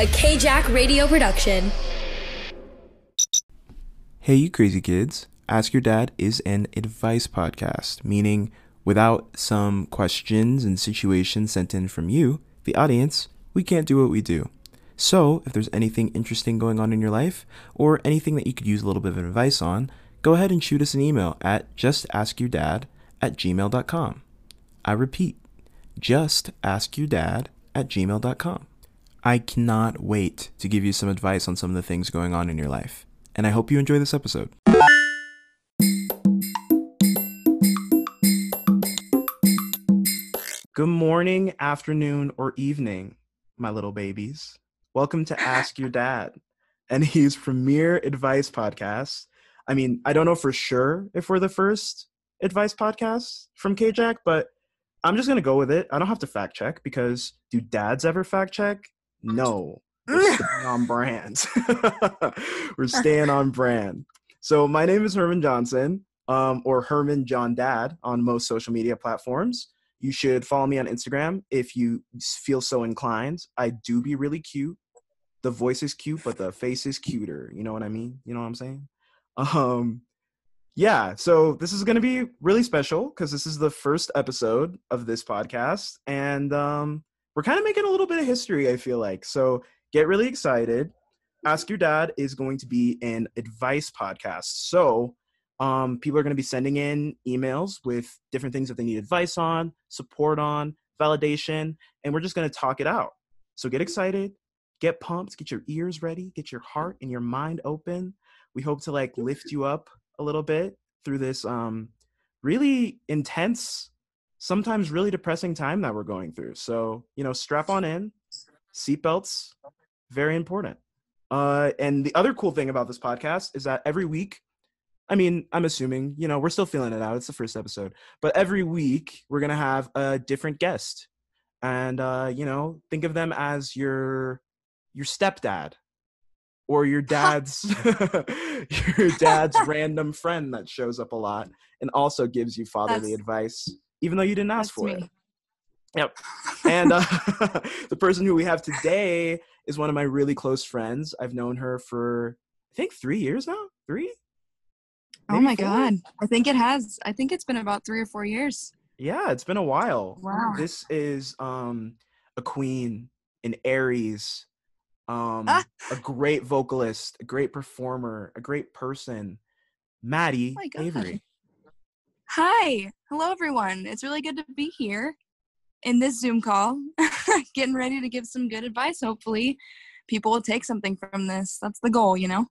a KJack radio production. Hey, you crazy kids. Ask Your Dad is an advice podcast, meaning without some questions and situations sent in from you, the audience, we can't do what we do. So, if there's anything interesting going on in your life, or anything that you could use a little bit of advice on, go ahead and shoot us an email at justaskyourdad at gmail.com. I repeat, justaskyourdad at gmail.com. I cannot wait to give you some advice on some of the things going on in your life, and I hope you enjoy this episode. Good morning, afternoon, or evening, my little babies. Welcome to Ask Your Dad, and his premier advice podcast. I mean, I don't know for sure if we're the first advice podcast from KJack, but I'm just gonna go with it. I don't have to fact check because do dads ever fact check? No. We're staying on brand. We're staying on brand. So my name is Herman Johnson, um, or Herman John Dad on most social media platforms. You should follow me on Instagram if you feel so inclined. I do be really cute. The voice is cute, but the face is cuter. You know what I mean? You know what I'm saying? Um, yeah. So this is going to be really special because this is the first episode of this podcast, and um, we're kind of making a little bit of history. I feel like so. Get really excited. Ask Your Dad is going to be an advice podcast. So um, people are going to be sending in emails with different things that they need advice on, support on, validation, and we're just going to talk it out. So get excited, get pumped, get your ears ready, get your heart and your mind open. We hope to like lift you up a little bit through this um, really intense, sometimes really depressing time that we're going through. So, you know, strap on in, seatbelts, very important. Uh, and the other cool thing about this podcast is that every week, I mean, I'm assuming, you know, we're still feeling it out. It's the first episode, but every week we're going to have a different guest. And, uh, you know, think of them as your, your stepdad or your dad's, your dad's random friend that shows up a lot and also gives you fatherly That's- advice, even though you didn't ask That's for me. it. Yep. And uh, the person who we have today is one of my really close friends. I've known her for I think three years now. Three? Oh my four? god. I think it has. I think it's been about three or four years. Yeah, it's been a while. Wow. This is um a queen, an Aries, um Ah. a great vocalist, a great performer, a great person. Matti God. Avery. Hi. Hello everyone. It's really good to be here in this Zoom call. Getting ready to give some good advice. Hopefully people will take something from this. That's the goal, you know?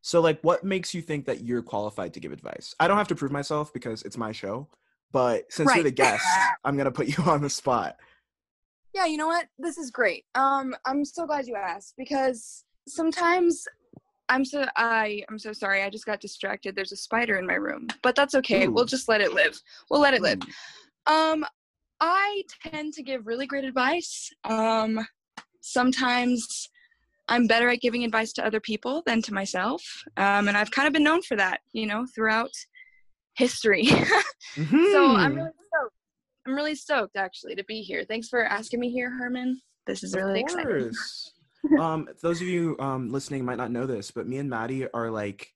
So like what makes you think that you're qualified to give advice? I don't have to prove myself because it's my show, but since you're the guest, I'm gonna put you on the spot. Yeah, you know what? This is great. Um, I'm so glad you asked because sometimes I'm so I I'm so sorry. I just got distracted. There's a spider in my room, but that's okay. We'll just let it live. We'll let it live. Mm. Um, I tend to give really great advice. Um, sometimes I'm better at giving advice to other people than to myself. Um, and I've kind of been known for that, you know, throughout history. so I'm Mhm. really stoked. I'm really stoked actually to be here. Thanks for asking me here, Herman. This is Of really exciting. Um, those of you um, listening might not know this, but me and Matti are like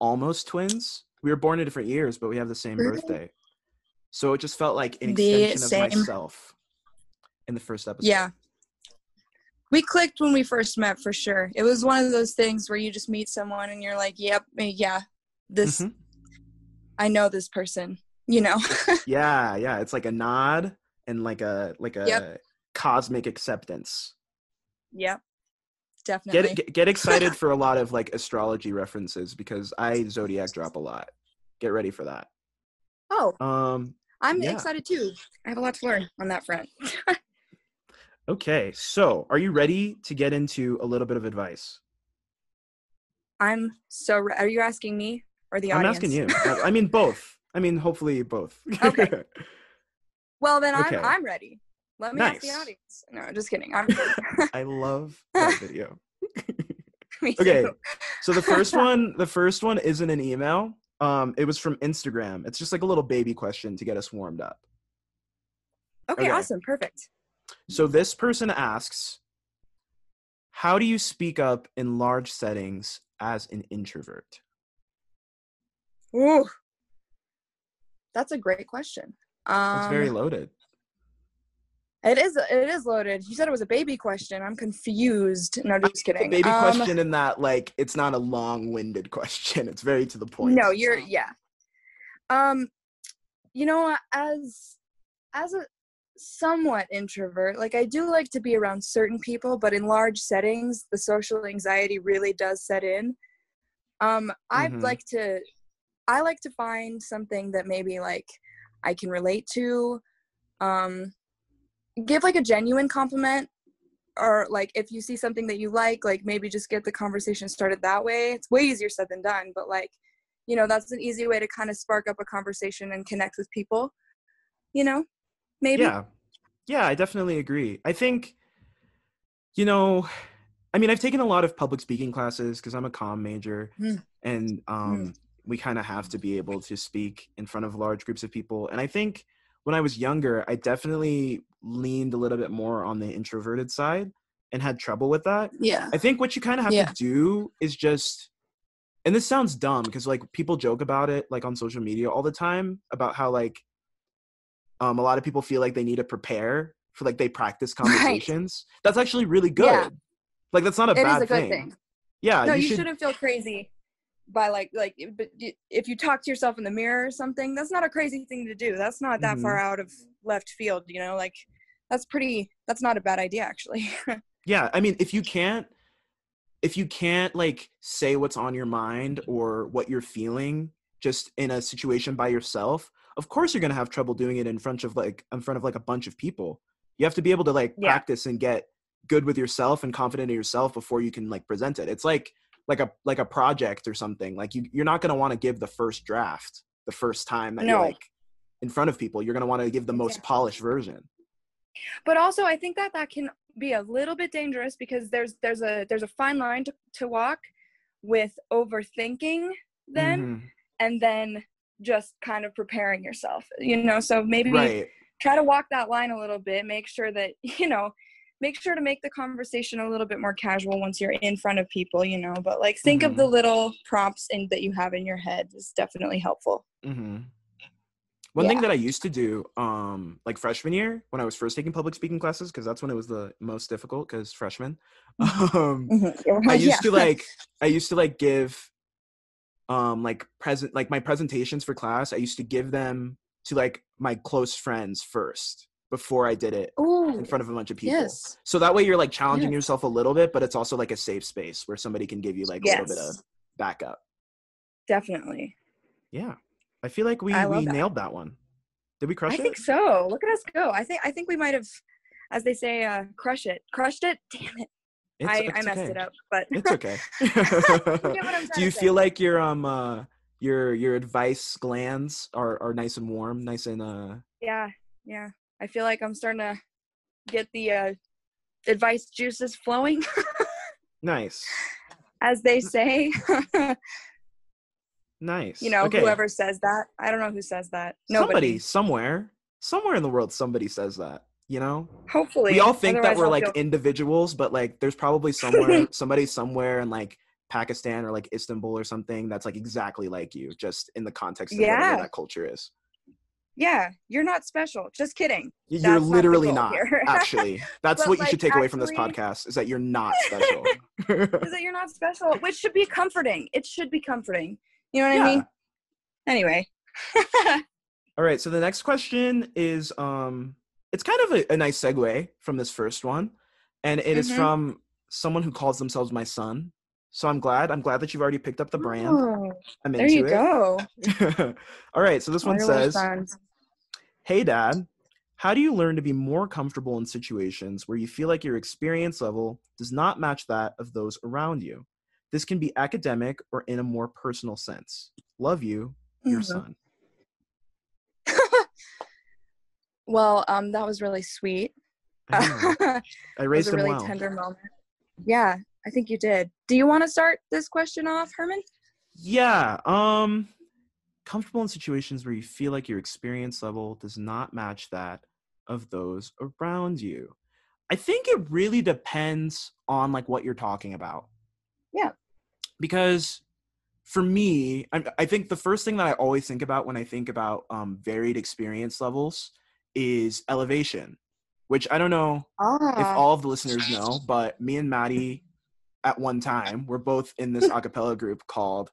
almost twins. We were born in different years, but we have the same Really? birthday. So it just felt like an The extension same. of myself in the first episode. Yeah. We clicked when we first met for sure. It was one of those things where you just meet someone and you're like, "Yep, eh, yeah, this Mhm. I know this person." You know. Yeah, yeah. It's like a nod and like a like a Yep. cosmic acceptance. yep. Definitely. Get, get excited for a lot of like astrology references because I zodiac drop a lot. Get ready for that. oh, Um I'm yeah. excited too. I have a lot to learn on that front. okay, so are you ready to get into a little bit of advice? I'm so re- Are you asking me or the audience? I'm asking you. I mean both. I mean hopefully both. Okay. Well, then Okay. I'm I'm ready. Let me ask the audience. No, just kidding. I'm I love that video. Okay. So the first one, the first one isn't an email. Um, it was from Instagram. It's just like a little baby question to get us warmed up. Okay, Okay. awesome. Perfect. So this person asks, How do you speak up in large settings as an introvert? Ooh, that's a great question. Um, It's very loaded. It is. It is loaded. You said it was a baby question. I'm confused. No, just kidding. a baby Um, question in that like it's not a long-winded question. It's very to the point. No, you're yeah. Um, you know, as as a somewhat introvert, like I do like to be around certain people, but in large settings, the social anxiety really does set in. Um, I'd Mhm. like to, I like to find something that maybe like I can relate to. Um, give like a genuine compliment or like if you see something that you like like maybe just get the conversation started that way it's way easier said than done but like you know that's an easy way to kind of spark up a conversation and connect with people you know maybe Yeah. Yeah, I definitely agree. I think, you know, I mean, I've taken a lot of public speaking classes because I'm a comm major, Mm. and um, we kind of have to be able to speak in front of large groups of people. And I think when I was younger, I definitely leaned a little bit more on the introverted side and had trouble with that. yeah I think what you kind of have Yeah. to do is just, and this sounds dumb because like people joke about it like on social media all the time about how like um, a lot of people feel like they need to prepare for like they practice Right. conversations. That's actually really good. Yeah. Like that's not a bad thing. it bad a good thing. thing Yeah, no you, you, should. shouldn't feel crazy by like like but if you talk to yourself in the mirror or something that's not a crazy thing to do that's not that far Mm-hmm. out of left field you know like that's pretty that's not a bad idea actually yeah i mean if you can't if you can't like say what's on your mind or what you're feeling just in a situation by yourself of course you're going to have trouble doing it in front of like in front of like a bunch of people you have to be able to like Yeah. practice and get good with yourself and confident in yourself before you can like present it it's like like a like a project or something like you you're not going to want to give the first draft the first time that you're like in front of people. You're going to want to give the most Exactly. polished version. But also i think that that can be a little bit dangerous because there's there's a there's a fine line to, to walk with overthinking then Mhm. and then just kind of preparing yourself you know? So maybe right. try to walk that line a little bit make sure that you know make sure to make the conversation a little bit more casual once you're in front of people you know but like think of the little prompts in, that you have in your head is definitely helpful. Hmm One thing that I used to do, um, like freshman year, when I was first taking public speaking classes, because that's when it was the most difficult, because freshman. Um, I used to like, I used to like give, um, like present, like my presentations for class. I used to give them to like my close friends first before I did it Ooh, in front of a bunch of people. yes So that way you're like challenging Yes. yourself a little bit, but it's also like a safe space where somebody can give you like a little bit of backup. definitely Yeah, I feel like we we that. nailed that one. Did we crush i it? I think so look at us go i think i think we might have as they say uh crush it crushed it damn it It's, I, it's I messed okay. it up but It's okay. Do you feel like your um uh your your advice glands are are nice and warm, nice and uh yeah yeah i feel like i'm starting to get the uh advice juices flowing nice, as they say nice. you know okay. whoever says that i don't know who says that somebody nobody somewhere somewhere in the world somebody says that. You know, hopefully we all think that we're I'll like feel- individuals, but like there's probably somewhere somebody somewhere in like Pakistan or like Istanbul or something that's like exactly like you, just in the context of whatever that culture is. Yeah you're not special just kidding You're That's not literally goal not. Actually, that's what you should like, take away from this podcast: is that you're not special. is that you're not special which should be comforting it should be comforting you know what Yeah. i mean anyway All right, so the next question is um it's kind of a, a nice segue from this first one. And it is Mhm. from someone who calls themselves my son. So I'm glad. I'm glad that you've already picked up the brand. Oh, I'm there you it. go All right, so this one says, "Hey dad, how do you learn to be more comfortable in situations where you feel like your experience level does not match that of those around you? This can be academic or in a more personal sense. Love you, your Mhm. son." well um that was really sweet I know. that I was raised a him really well. tender moment yeah i think you did do you want to start this question off herman Yeah. Um comfortable in situations where you feel like your experience level does not match that of those around you. I think it really depends on like what you're talking about. Yeah. Because for me, I, I think the first thing that I always think about when I think about um, varied experience levels is elevation, which I don't know if Ah. all of the listeners know, but me and Matti at one time were both in this a cappella group called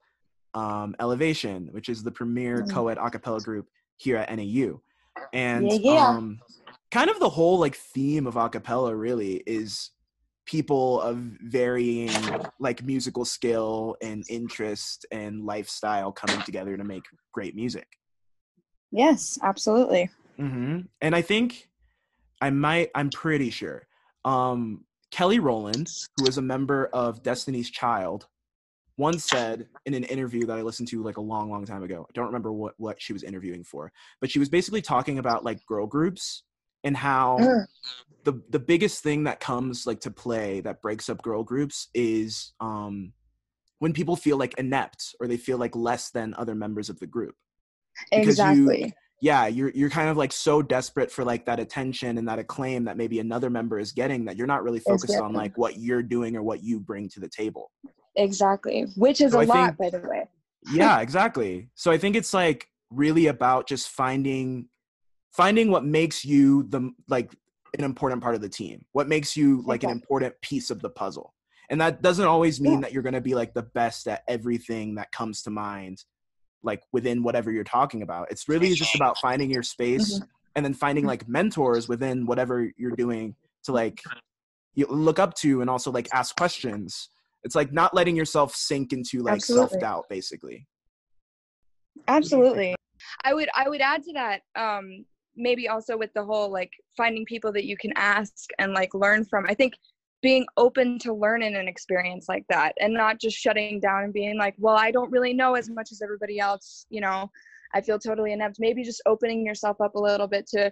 um, Elevation, which is the premier Mm. co-ed a cappella group here at NAU. And Yeah, yeah. um, kind of the whole like theme of a cappella really is people of varying like musical skill and interest and lifestyle coming together to make great music. Yes, absolutely. hmm And I think I might, I'm pretty sure, um, Kelly Rowland, who is a member of Destiny's Child, once said in an interview that I listened to like a long, long time ago. I don't remember what what she was interviewing for, but she was basically talking about like girl groups and how Mm. the the biggest thing that comes like to play that breaks up girl groups is um when people feel like inept or they feel like less than other members of the group Because you- Exactly. Yeah you're you're kind of like so desperate for like that attention and that acclaim that maybe another member is getting that you're not really focused on like what you're doing or what you bring to the table Exactly. Which is So a I lot, think- by the way. yeah exactly so i think it's like really about just finding finding what makes you the like an important part of the team what makes you like an important piece of the puzzle and that doesn't always mean Yeah. that you're going to be like the best at everything that comes to mind like within whatever you're talking about. It's really just about finding your space and then finding like mentors within whatever you're doing to like you look up to and also like ask questions. It's like not letting yourself sink into like self-doubt basically. Absolutely. I would I would add to that um maybe also with the whole like finding people that you can ask and like learn from. I think being open to learning an experience like that and not just shutting down and being like, well, I don't really know as much as everybody else, you know. I feel totally inept. Maybe just opening yourself up a little bit to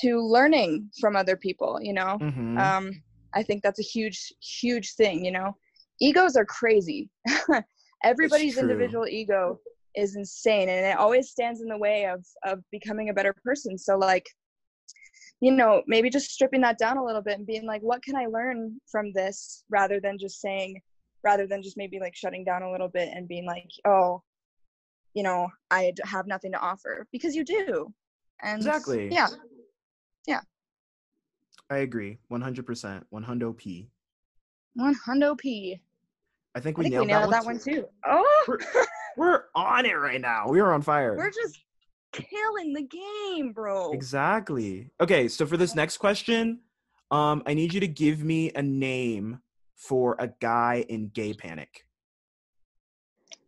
to learning from other people, you know. Mhm. um i think that's a huge huge thing you know egos are crazy everybody's individual ego is insane and it always stands in the way of of becoming a better person so like you know maybe just stripping that down a little bit and being like what can i learn from this? Rather than just saying rather than just maybe like shutting down a little bit and being like oh you know I have nothing to offer. Because you do. And Exactly. yeah. Yeah. i agree. 100% 100 p. One hundo p. I think I we think nailed, we nailed that, that one too. Oh, We're- we're on it right now. We are on fire. We're just killing the game, bro. exactly okay so for this next question um i need you to give me a name for a guy in gay panic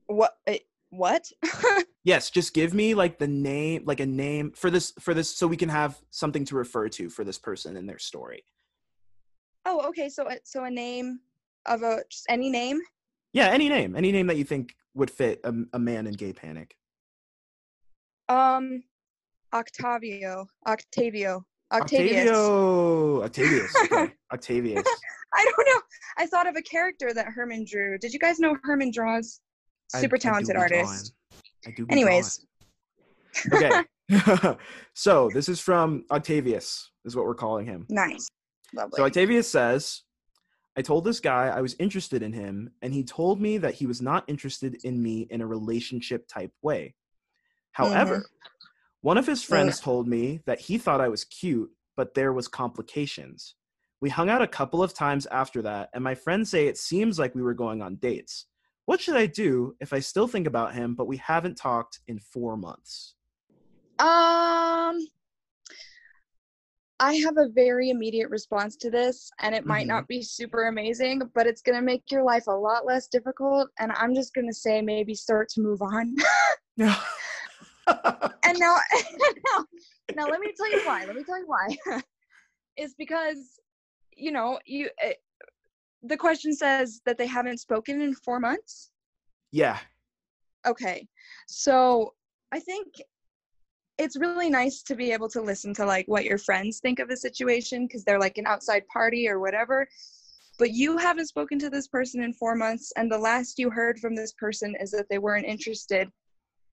What? eh, What? yes just give me like the name like a name for this for this so we can have something to refer to for this person and their story oh, okay. So, a- so a name of a just any name. yeah any name any name that you think would fit a, a man in gay panic Um, Octavio, Octavio, Octavius. octavio octavius okay octavius I don't know. I thought of a character that Herman drew. Did you guys know Herman draws? I- I Super do talented be artist. drawing. I do Anyways, okay so this is from octavius is what we're calling him nice, lovely. So Octavius says, I told this guy I was interested in him, and he told me that he was not interested in me in a relationship type way. However, one of his friends told me that he thought I was cute, but there was complications. We hung out a couple of times after that, and my friends say it seems like we were going on dates. What should I do if I still think about him, but we haven't talked in four months? Um, I have a very immediate response to this, and it might Mhm. not be super amazing, but it's gonna make your life a lot less difficult. And I'm just gonna say maybe start to move on. and now, now, now, let me tell you why. Let me tell you why. it's because, you know, you. eh, the question says that they haven't spoken in four months. yeah. Okay. So I think it's really nice to be able to listen to like what your friends think of a situation because they're like an outside party or whatever. But you haven't spoken to this person in four months, and the last you heard from this person is that they weren't interested.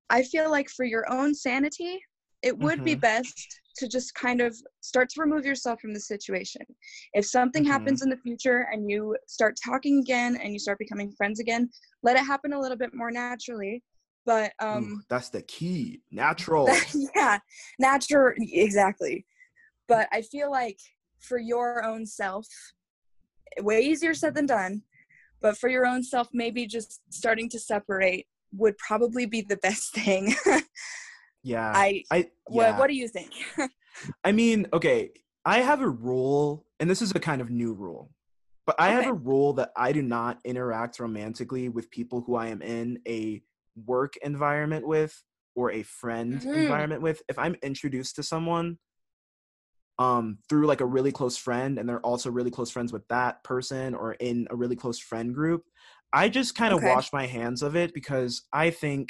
I feel like for your own sanity, it would be Mhm. best to just kind of start to remove yourself from the situation. If something Mhm. happens in the future and you start talking again and you start becoming friends again, let it happen a little bit more naturally. But Ooh, um that's the key. Natural. yeah, natural exactly. But I feel like for your own self, way easier said than done. But for your own self, maybe just starting to separate would probably be the best thing. yeah. I I what, yeah. what do you think? I mean, okay, I have a rule, and this is a kind of new rule, but I have a rule that I do not interact romantically with people who I am in a work environment with or a friend Mhm. environment with. If I'm introduced to someone um through like a really close friend and they're also really close friends with that person or in a really close friend group, I just kind of Okay. wash my hands of it because I think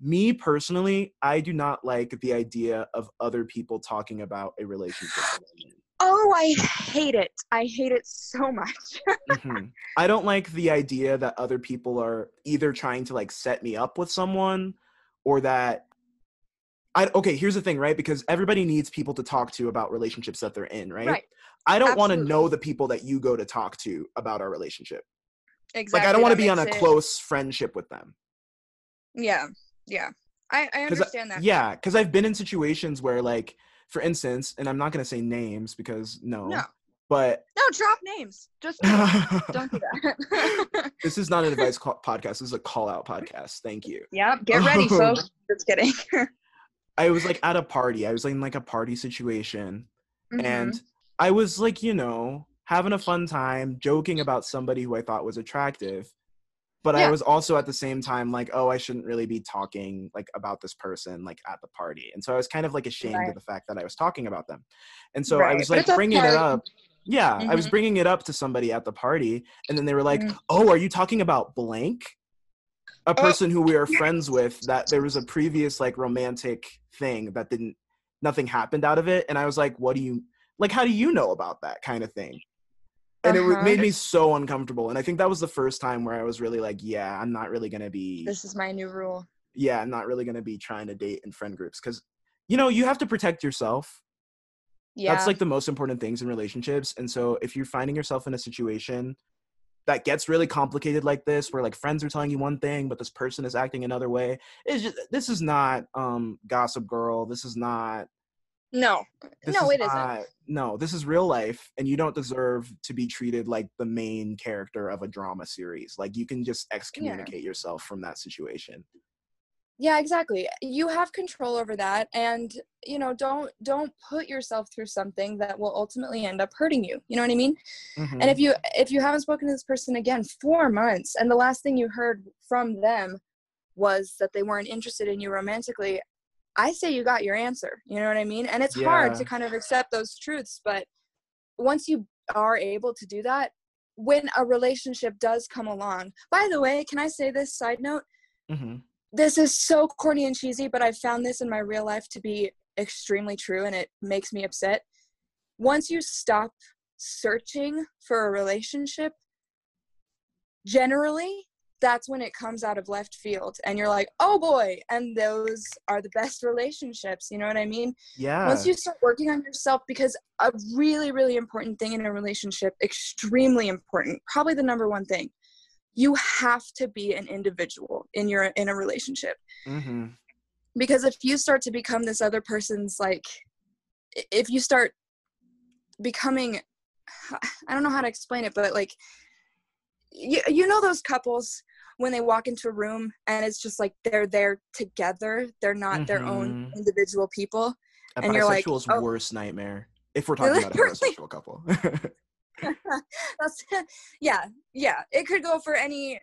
me personally, I do not like the idea of other people talking about a relationship. that I'm in. oh, I hate it. I hate it so much. Mhm. I don't like the idea that other people are either trying to like set me up with someone or that I okay, here's the thing, right? Because everybody needs people to talk to about relationships that they're in, right? Right. I don't want to know the people that you go to talk to about our relationship. Exactly. Like I don't want to be on a it- close friendship with them. Yeah. Yeah. I, I understand that. Yeah, because I've been in situations where, like, for instance, and I'm not gonna say names because no, No. but No, drop names. Just don't do that. this is not an advice call- podcast. This is a call out podcast. Thank you. yeah, get ready, folks. Just kidding. I was like at a party. I was like in like a party situation, Mhm. and I was like, you know, having a fun time, joking about somebody who I thought was attractive. But I was also at the same time like, oh, I shouldn't really be talking like about this person like at the party. And so I was kind of like ashamed Right. of the fact that I was talking about them. And so I was like bringing it up. Yeah, I was bringing it up to somebody at the party, and then they were like, Mm. "Oh, are you talking about blank?" A Oh. person who we are friends with that there was a previous like romantic thing that didn't nothing happened out of it, and I was like, "What do you like? How do you know about that kind of thing?" And it Uh-huh. made me so uncomfortable, and I think that was the first time where I was really like, "Yeah, I'm not really gonna be." This is my new rule. yeah, I'm not really gonna be trying to date in friend groups because, you know, you have to protect yourself Yeah. that's like the most important things in relationships and so if you're finding yourself in a situation that gets really complicated like this where like friends are telling you one thing but this person is acting another way it's just this is not um gossip girl this is not no. this No, is it isn't. no this is real life and you don't deserve to be treated like the main character of a drama series like you can just excommunicate yourself from that situation Yeah, exactly. You have control over that and you know, don't don't put yourself through something that will ultimately end up hurting you. You know what I mean? Mhm. And if you if you haven't spoken to this person again 4 months and the last thing you heard from them was that they weren't interested in you romantically, I say you got your answer. You know what I mean? And it's hard to kind of accept those truths, but once you are able to do that, when a relationship does come along. By the way, can I say this side note? Mhm. this is so corny and cheesy, but I've found this in my real life to be extremely true and it makes me upset. Once you stop searching for a relationship, generally that's when it comes out of left field and you're like, oh boy, and those are the best relationships. You know what I mean? yeah Once you start working on yourself, because a really, really important thing in a relationship, extremely important, probably the number one thing, you have to be an individual in your in a relationship. mm-hmm. Because if you start to become this other person's like if you start becoming I don't know how to explain it, but like you, you know those couples when they walk into a room and it's just like they're there together, they're not their own Mhm. individual people. a and you're like, bisexual's oh. worst nightmare if we're talking about a heterosexual couple That's yeah, yeah. It could go for any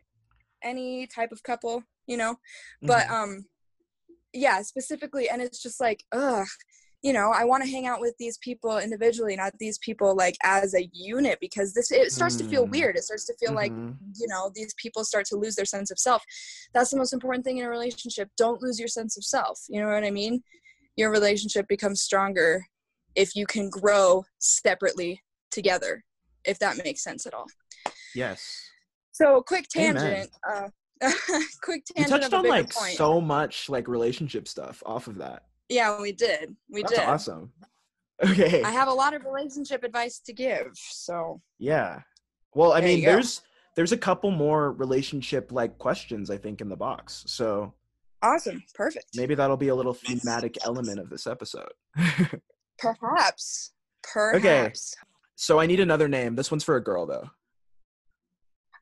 any type of couple, you know. But Mhm. um yeah, specifically and it's just like, ugh, you know, I want to hang out with these people individually, not these people like as a unit because this it starts to feel Mm. weird. It starts to feel like, Mhm. you know, these people start to lose their sense of self. That's the most important thing in a relationship. Don't lose your sense of self. You know what I mean? Your relationship becomes stronger if you can grow separately together, if that makes sense at all. yes So, quick Amen. tangent. Uh, quick you tangent touched on like point. so much like relationship stuff off of that Yeah, we did. We That's did. awesome. Okay. I have a lot of relationship advice to give. So Yeah. Well, I There mean, there's there's a couple more relationship like questions I think in the box. So awesome. Perfect. maybe that'll be a little thematic element of this episode. Perhaps. Perhaps. Okay. so I need another name. This one's for a girl though.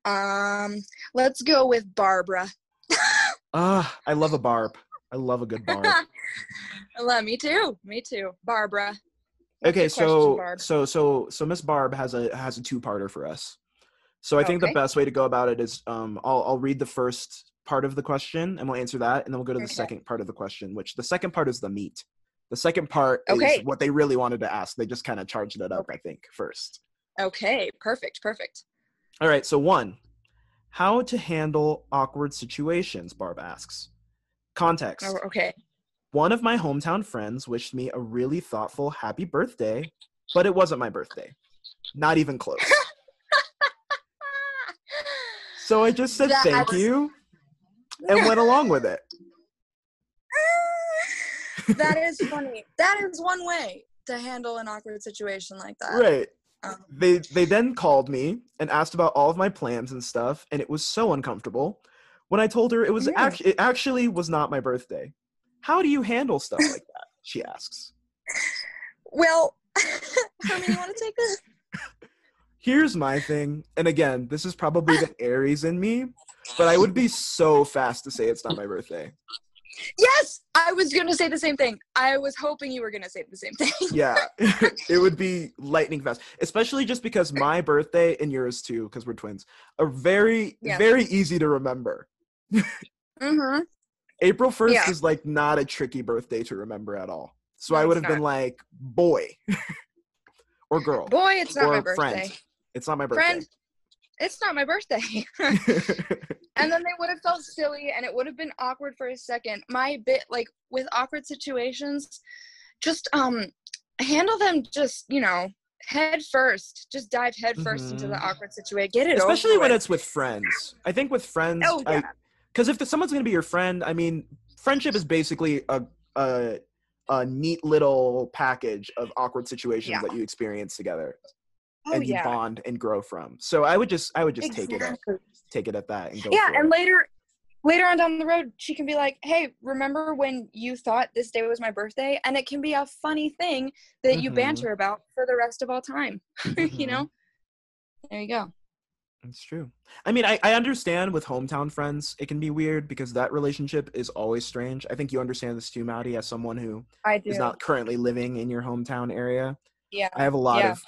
Um, let's go with Barbara. Ah, I love a barb. I love a good barb. Love me too. Me too. Barbara. okay, so question, Barb? so so so Miss Barb has a has a two-parter for us. So I think Okay. the best way to go about it is um I'll I'll read the first part of the question and we'll answer that and then we'll go to the Okay. second part of the question, which the second part is the meat. The second part Okay. is what they really wanted to ask. They just kind of charged it up, I think, first. Okay. Perfect. Perfect. All right, so one, how to handle awkward situations, Barb asks. Context. Oh, okay. One of my hometown friends wished me a really thoughtful happy birthday, but it wasn't my birthday. Not even close. So I just said thank you and went along with it. that is funny. That is one way to handle an awkward situation like that. Right. Um, They they then called me and asked about all of my plans and stuff, and it was so uncomfortable when I told her it was actually it actually was not my birthday. How do you handle stuff like that? She asks. well, Herman, you want to take this? Here's my thing, and again, this is probably the Aries in me, but I would be so fast to say it's not my birthday. Yes, I was gonna say the same thing. I was hoping you were gonna say the same thing. Yeah, it would be lightning fast, especially just because my birthday and yours too, because we're twins, are very, Yeah. very easy to remember. Mm-hmm. April 1st Yeah. is like not a tricky birthday to remember at all. So No, I would have been like, boy or girl. Boy, it's not my birthday. friend. It's not my birthday. Friend, it's not my birthday. and then they would have felt silly and it would have been awkward for a second. My bit like with awkward situations, just um handle them just, you know, head first. Just dive head 1st into the Mhm. awkward situation. Get it Especially when it's with friends. I think with friends, Oh yeah. Because if someone's gonna be your friend, I mean, friendship is basically a a, a neat little package of awkward situations Yeah. that you experience together oh and you yeah. bond and grow from. So I would just I would just take it at take it at that and go. yeah and it. later later on down the road she can be like hey remember when you thought this day was my birthday and it can be a funny thing that you Mhm. banter about for the rest of all time you Mhm. know there you go It's true. I mean, I, I understand with hometown friends, it can be weird because that relationship is always strange. I think you understand this too, Matti, as someone who i do is not currently living in your hometown area. yeah I have a lot Yeah. of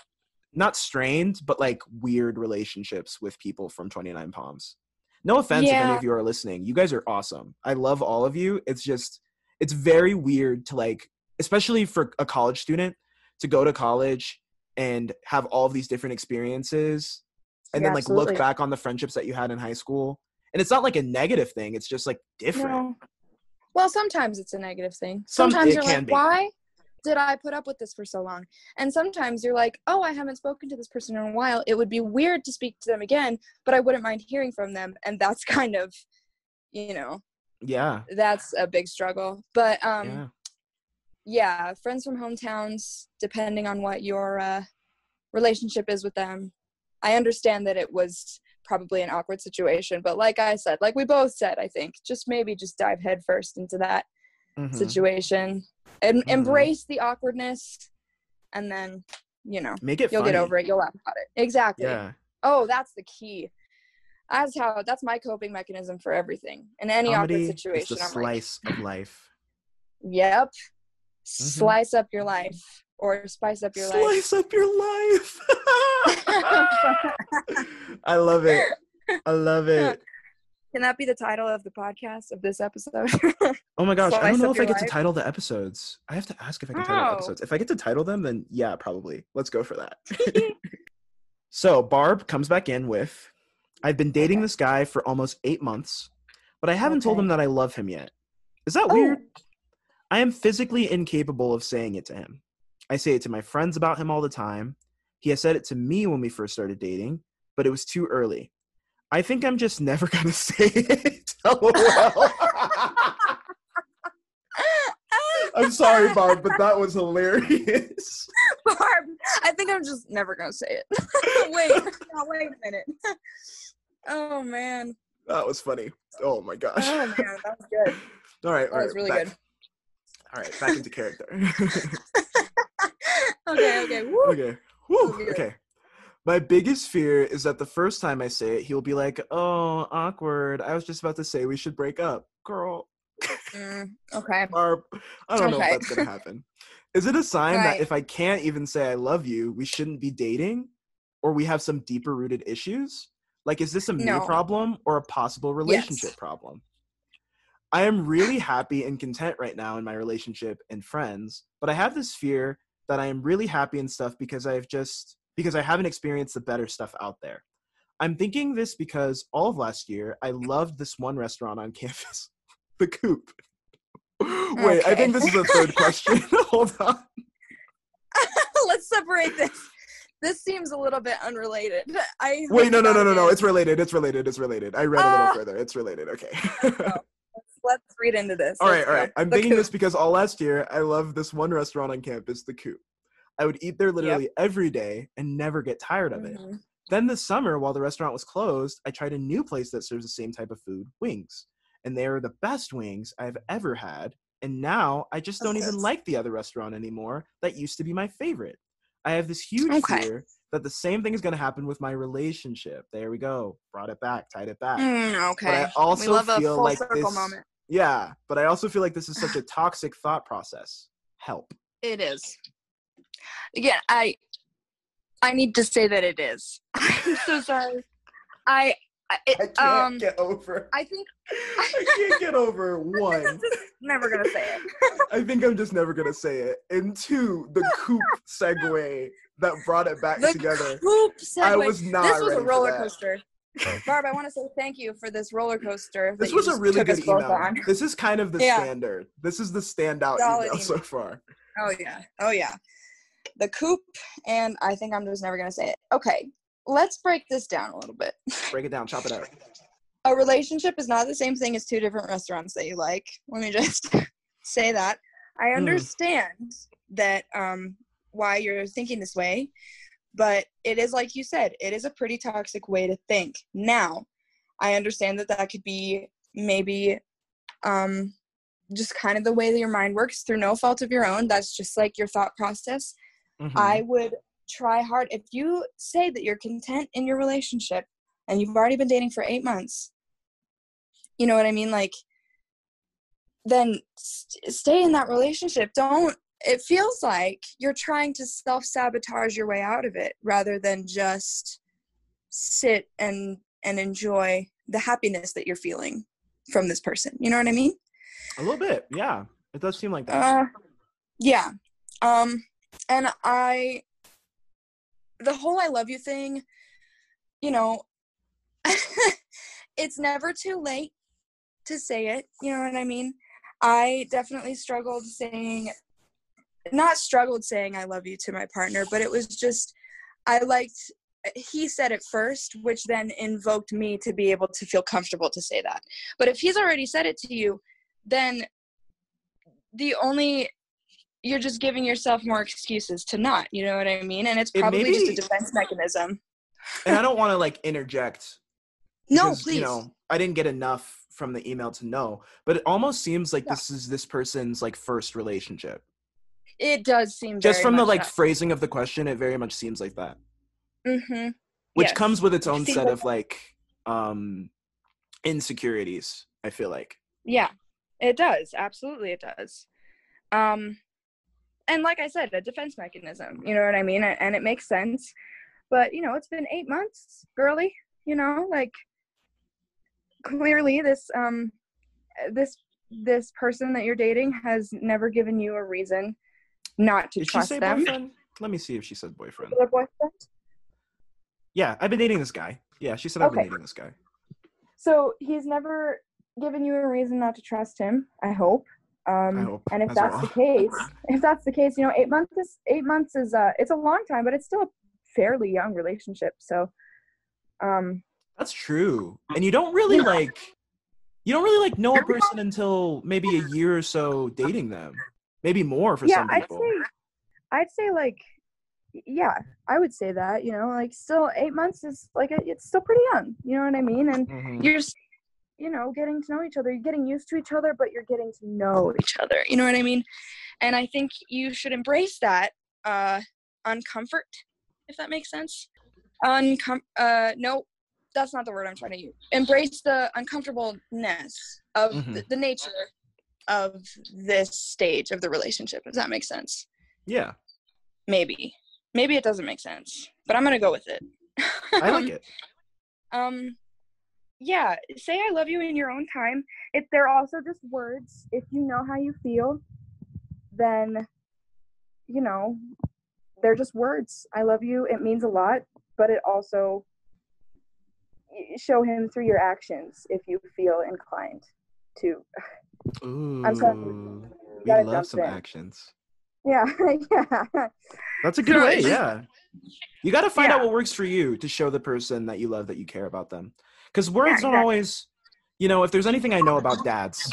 not strained, but like weird relationships with people from 29 Palms. No offense if any of you are listening. You guys are awesome. I love all of you. It's just, it's very weird to like, especially for a college student, to go to college and have all of these different experiences and Yeah, then like absolutely. look back on the friendships that you had in high school. And it's not like a negative thing, it's just like different. no. well sometimes it's a negative thing sometimes it you're like be. why did i put up with this for so long and sometimes you're like oh i haven't spoken to this person in a while it would be weird to speak to them again but i wouldn't mind hearing from them and that's kind of you know Yeah. that's a big struggle but um yeah. yeah, friends from hometowns, depending on what your uh, relationship is with them. I understand that it was probably an awkward situation, but like I said, like we both said, I think just maybe just dive headfirst into that Mhm. situation and Mhm. embrace the awkwardness, and then you know Make it you'll funny. get over it. You'll laugh about it. Exactly. Yeah. Oh, that's the key. That's how. That's my coping mechanism for everything. In any Comedy awkward is situation, the I'm like, slice of life. Yep. Mm-hmm. Slice up your life or spice up your life. Slice up your life. I love it. I love it. Can that be the title of the podcast of this episode? Oh my gosh, I don't know if I get to title the episodes. I have to ask if I can title the Oh. episodes. If I get to title them, then yeah, probably. Let's go for that. so Barb comes back in with I've been dating Okay. this guy for almost eight months, but I haven't told him that I love him yet. Is that Oh. weird? I am physically incapable of saying it to him. I say it to my friends about him all the time. He has said it to me when we first started dating, but it was too early. I think I'm just never gonna say it. LOL. I'm sorry, Barb, but that was hilarious. Barb, I think I'm just never gonna say it. wait, no, wait a minute. oh man. That was funny. Oh my gosh. Oh man, that was good. All right, That all right. was really back. good. All right, back into character. Okay, okay. Woo. okay. Whew, okay. My biggest fear is that the first time I say it, he'll be like, "Oh, awkward. I was just about to say we should break up, girl." Mm, okay. Barb, I don't know if that's gonna happen. Is it a sign Right. that if I can't even say I love you, we shouldn't be dating, or we have some deeper rooted issues? Like, is this a me problem or a possible relationship Yes. problem? I am really happy and content right now in my relationship and friends, but I have this fear that I am really happy and stuff because I've just because I haven't experienced the better stuff out there. I'm thinking this because all of last year I loved this one restaurant on campus, the Coop. Wait, I think this is the third question. Hold on. Let's separate this. This seems a little bit unrelated. I Wait, no, no, no, no, no. It's related. It's related. It's related. I read a Ah. little further. It's related. Okay. Let's read into this. all right, all right. I'm The thinking Coop. this because all last year I loved this one restaurant on campus, the Coop. I would eat there literally every day and never get tired of it. Mhm. Then this summer, while the restaurant was closed, I tried a new place that serves the same type of food, wings. And they are the best wings I've ever had. And now I just don't even like the other restaurant anymore that used to be my favorite. I have this huge Okay. fear that the same thing is going to happen with my relationship. There we go. Brought it back, tied it back. Mm, okay. But I also we love a full like circle this, moment. Yeah, but I also feel like this is such a toxic thought process. Help. It is. Again, I I need to say that it is. I'm so sorry. I it, I can't um get over. I think I can't get over one. I'm just never gonna say it. I think I'm just never gonna say it. And two, the coop segue that brought it back The together. Poop segue. I was not this was ready a roller coaster. Barb, I want to say thank you for this roller coaster. This was a really good email. on. This is kind of the Yeah. standard. This is the standout Solid email so far. Oh yeah. Oh yeah. The coop, and I think I'm just never gonna say it. Okay, let's break this down a little bit. Break it down, chop it up. A relationship is not the same thing as two different restaurants that you like. Let me just say that. I Hmm. understand that um why you're thinking this way, but it is like you said, it is a pretty toxic way to think. Now, I understand that that could be maybe um just kind of the way that your mind works through no fault of your own. That's just like your thought process. Mhm. I would try hard. If you say that you're content in your relationship and you've already been dating for eight months, you know what I mean? Like, then st- stay in that relationship. Don't, it feels like you're trying to self sabotage your way out of it rather than just sit and and enjoy the happiness that you're feeling from this person. You know what I mean? a little bit, yeah. It does seem like that. Uh, yeah. Um, and I, the whole "I love you" thing, you know, it's never too late to say it. You know what I mean? I definitely struggled saying, not struggled saying "I love you" to my partner, but it was just, I liked. He said it first, which then invoked me to be able to feel comfortable to say that. But if he's already said it to you, then the only you're just giving yourself more excuses to not you know what i mean and it's It probably just a defense mechanism and I don't want to like interject no please You know, I didn't get enough from the email to know, but it almost seems like Yeah. this is this person's like first relationship. it does seem Just from the like that. phrasing of the question, it very much seems like that. Mhm. Which Yes. comes with its own set of like um insecurities, I feel like. yeah it does absolutely it does um and like i said a defense mechanism you know what i mean and it makes sense but you know it's been eight months girly you know like clearly this um this this person that you're dating has never given you a reason not to Did she trust say them boyfriend? Let me see if she said boyfriend. Boyfriend? Yeah, I've been dating this guy. Yeah, she said I've been Okay. dating this guy. So he's never given you a reason not to trust him. I hope. Um, and if that's well. the case, if that's the case, you know, eight months is eight months is uh, it's a long time, but it's still a fairly young relationship. So, um, That's true. And you don't really Yeah. like you don't really like know a person until maybe a year or so dating them. maybe more for yeah, some I'd say, I'd say like, yeah, I would say that. You know, like still eight months is like it's still pretty young. You know what I mean? And Mhm. you're, you know, getting to know each other. You're getting used to each other, but you're getting to know each other. You know what I mean? And I think you should embrace that uh, uncomfort, if that makes sense. Uncom- uh, no, that's not the word I'm trying to use. Embrace the uncomfortableness of Mhm. the, the nature of this stage of the relationship, if that makes sense. Yeah, Maybe. Maybe it doesn't make sense, but I'm going to go with it. I like it. um yeah say i love you in your own time if they're also just words if you know how you feel then you know they're just words i love you it means a lot but it also show him through your actions if you feel inclined to Ooh, I'm sorry. we love some in. actions. yeah yeah That's a good way. Yeah, you got to find out what works for you to show the person that you love that you care about them. Because words Yeah, don't always, you know, if there's anything I know about dads,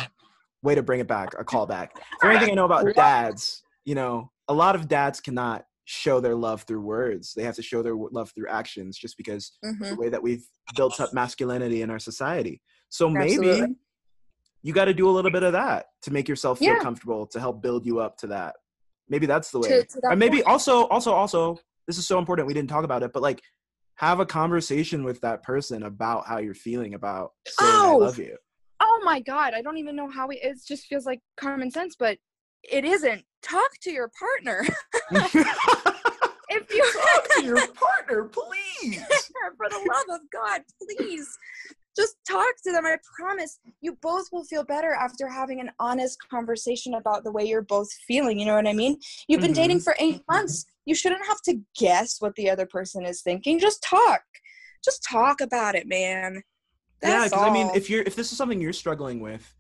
way to bring it back, a callback. If there's anything I know about dads, you know, a lot of dads cannot show their love through words. They have to show their love through actions, just because Mhm. the way that we've built up masculinity in our society. So maybe Absolutely. you got to do a little bit of that to make yourself feel Yeah. comfortable to help build you up to that. Maybe that's the way. To- to that or maybe point. also, also, also, this is so important. We didn't talk about it, but like, have a conversation with that person about how you're feeling about saying I Oh! love you. oh my god i don't even know how it just feels like common sense but it isn't. Talk to your partner. If you Talk to your partner, please. for the love of god please. Just talk to them i promise. You both will feel better after having an honest conversation about the way you're both feeling you know what i mean? You've been dating mm-hmm. for eight months you shouldn't have to guess what the other person is thinking. Just talk. Just talk about it man. Yeah, That's because I mean, if you're if this is something you're struggling with,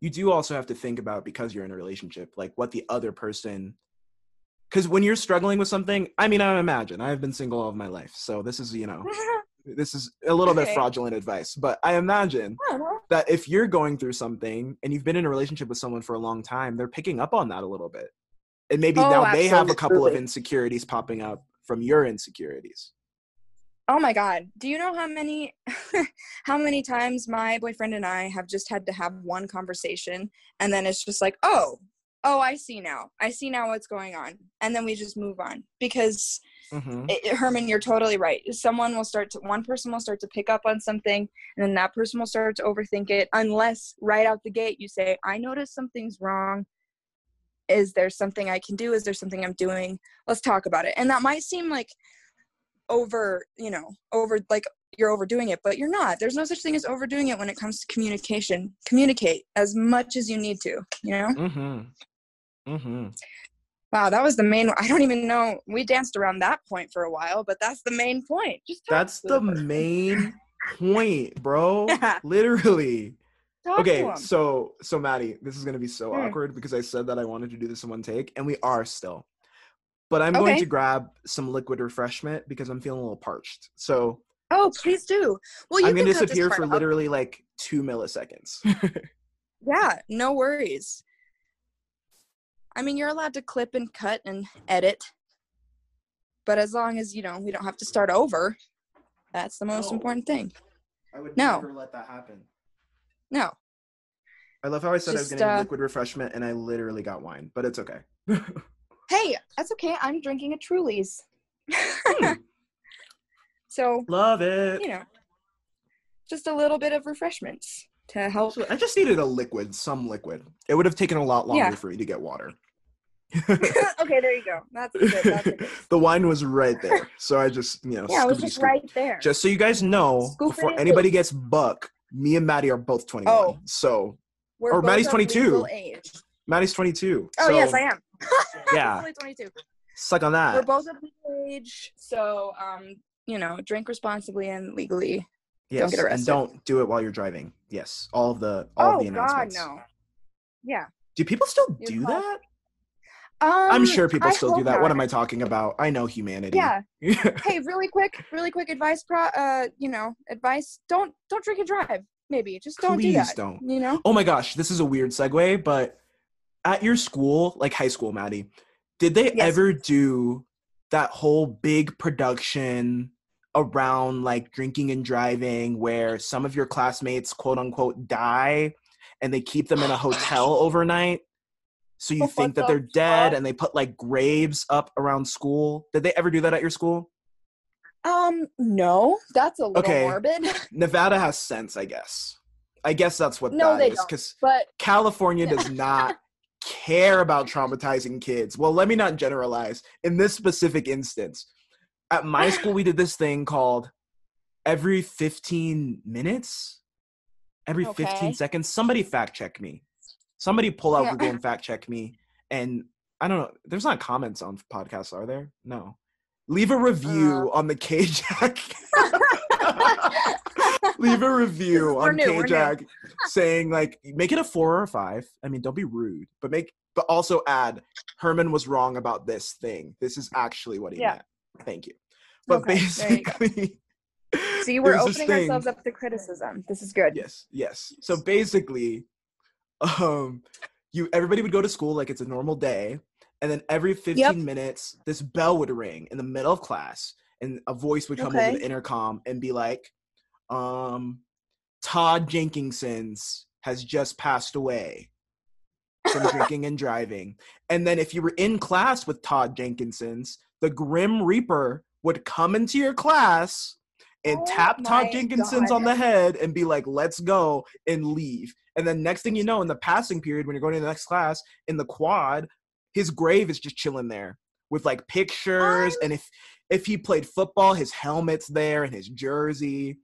you do also have to think about because you're in a relationship, like what the other person. Because when you're struggling with something, I mean, I imagine I've been single all of my life, so this is you know this is a little bit fraudulent advice, but I imagine don't that if you're going through something and you've been in a relationship with someone for a long time, they're picking up on that a little bit. And maybe Oh, now they have a couple of insecurities popping up from your insecurities. Oh my god. Do you know how many how many times my boyfriend and I have just had to have one conversation and then it's just like, "Oh, oh, I see now. I see now what's going on." And then we just move on because hmm it, Herman, you're totally right. Someone will start to one person will start to pick up on something and then that person will start to overthink it unless right out the gate you say, "I notice something's wrong." Is there something I can do? Is there something I'm doing? Let's talk about it. And that might seem like over, you know, over like you're overdoing it, but you're not. There's no such thing as overdoing it when it comes to communication. Communicate as much as you need to, you know? hmm hmm Wow, that was the main I don't even know. We danced around that point for a while, but that's the main point. Just That's the person. main point, bro. Literally. Talk to Okay, 'em. so so Matti, this is gonna be so Hmm. awkward because I said that I wanted to do this in one take, and we are still. But I'm going to grab some liquid refreshment because I'm feeling a little parched. So Oh, please do. Well, you I'm can gonna disappear for out. literally like two milliseconds. Yeah, no worries. I mean, you're allowed to clip and cut and edit, but as long as you know we don't have to start over, that's the most No. important thing. I would No. never let that happen. No, I love how I said I was getting uh, liquid refreshment and I literally got wine, but it's okay. hey, that's okay. I'm drinking a Truly's. so love it. you know, just a little bit of refreshments to help. I just needed a liquid, some liquid. It would have taken a lot longer Yeah. for you to get water. okay, there you go. That's good. That's good. the wine was right there, so I just you know. Yeah, it was just scoop. right there. Just so you guys know, Scoop before in. anybody gets buck, me and Matti are both 21. Oh. So We're or Matti's 22. legal age. Matti's 22. Oh so yes, I am. Yeah. Fully 22. Suck on that. We're both of legal age, so um, you know, drink responsibly and legally. Yes, get and don't do it while you're driving. Yes, all of the all of oh the God, no. Yeah. Do people still do that? Um, I'm sure people I still do that. What am I talking about? I know humanity. Yeah. Hey, really quick, really quick advice. Pro, uh, you know, advice. Don't don't drink and drive. Maybe just don't Please do that. don't. You know. Oh my gosh, this is a weird segue, but at your school, like high school, Matti, did they Yes. ever do that whole big production around like drinking and driving where some of your classmates quote unquote die and they keep them in a hotel overnight? So you What think that they're dead and they put like graves up around school. Did they ever do that at your school? Um, no, that's a little Okay. morbid. Nevada has sense, I guess. I guess that's what No, that they is because But California does not care about traumatizing kids. Well, let me not generalize. In this specific instance, at my school, we did this thing called every 15 minutes, every 15 Okay. seconds. Somebody fact check me. Somebody pull out Yeah. Google and fact check me. And I don't know, there's not comments on podcasts, are there? No. Leave a review Uh. on the KJack. Leave a review on new. KJack saying like make it a four or a five. I mean, don't be rude, but make but also add Herman was wrong about this thing. This is actually what he Yeah. meant. Thank you. But Okay, basically, see, we're opening ourselves up to criticism. This is good. Yes, yes. So basically, um, you everybody would go to school like it's a normal day, and then every 15 minutes, this bell would ring in the middle of class, and a voice would come over the intercom and be like, um, Todd Jenkinson's has just passed away from drinking and driving. And then if you were in class with Todd Jenkinson's, the Grim Reaper would come into your class and Oh tap Todd Jenkinson's on the head and be like, let's go and leave. And then next thing you know, in the passing period, when you're going to the next class, in the quad, his grave is just chilling there with like pictures. And if if he played football, his helmet's there and his jersey.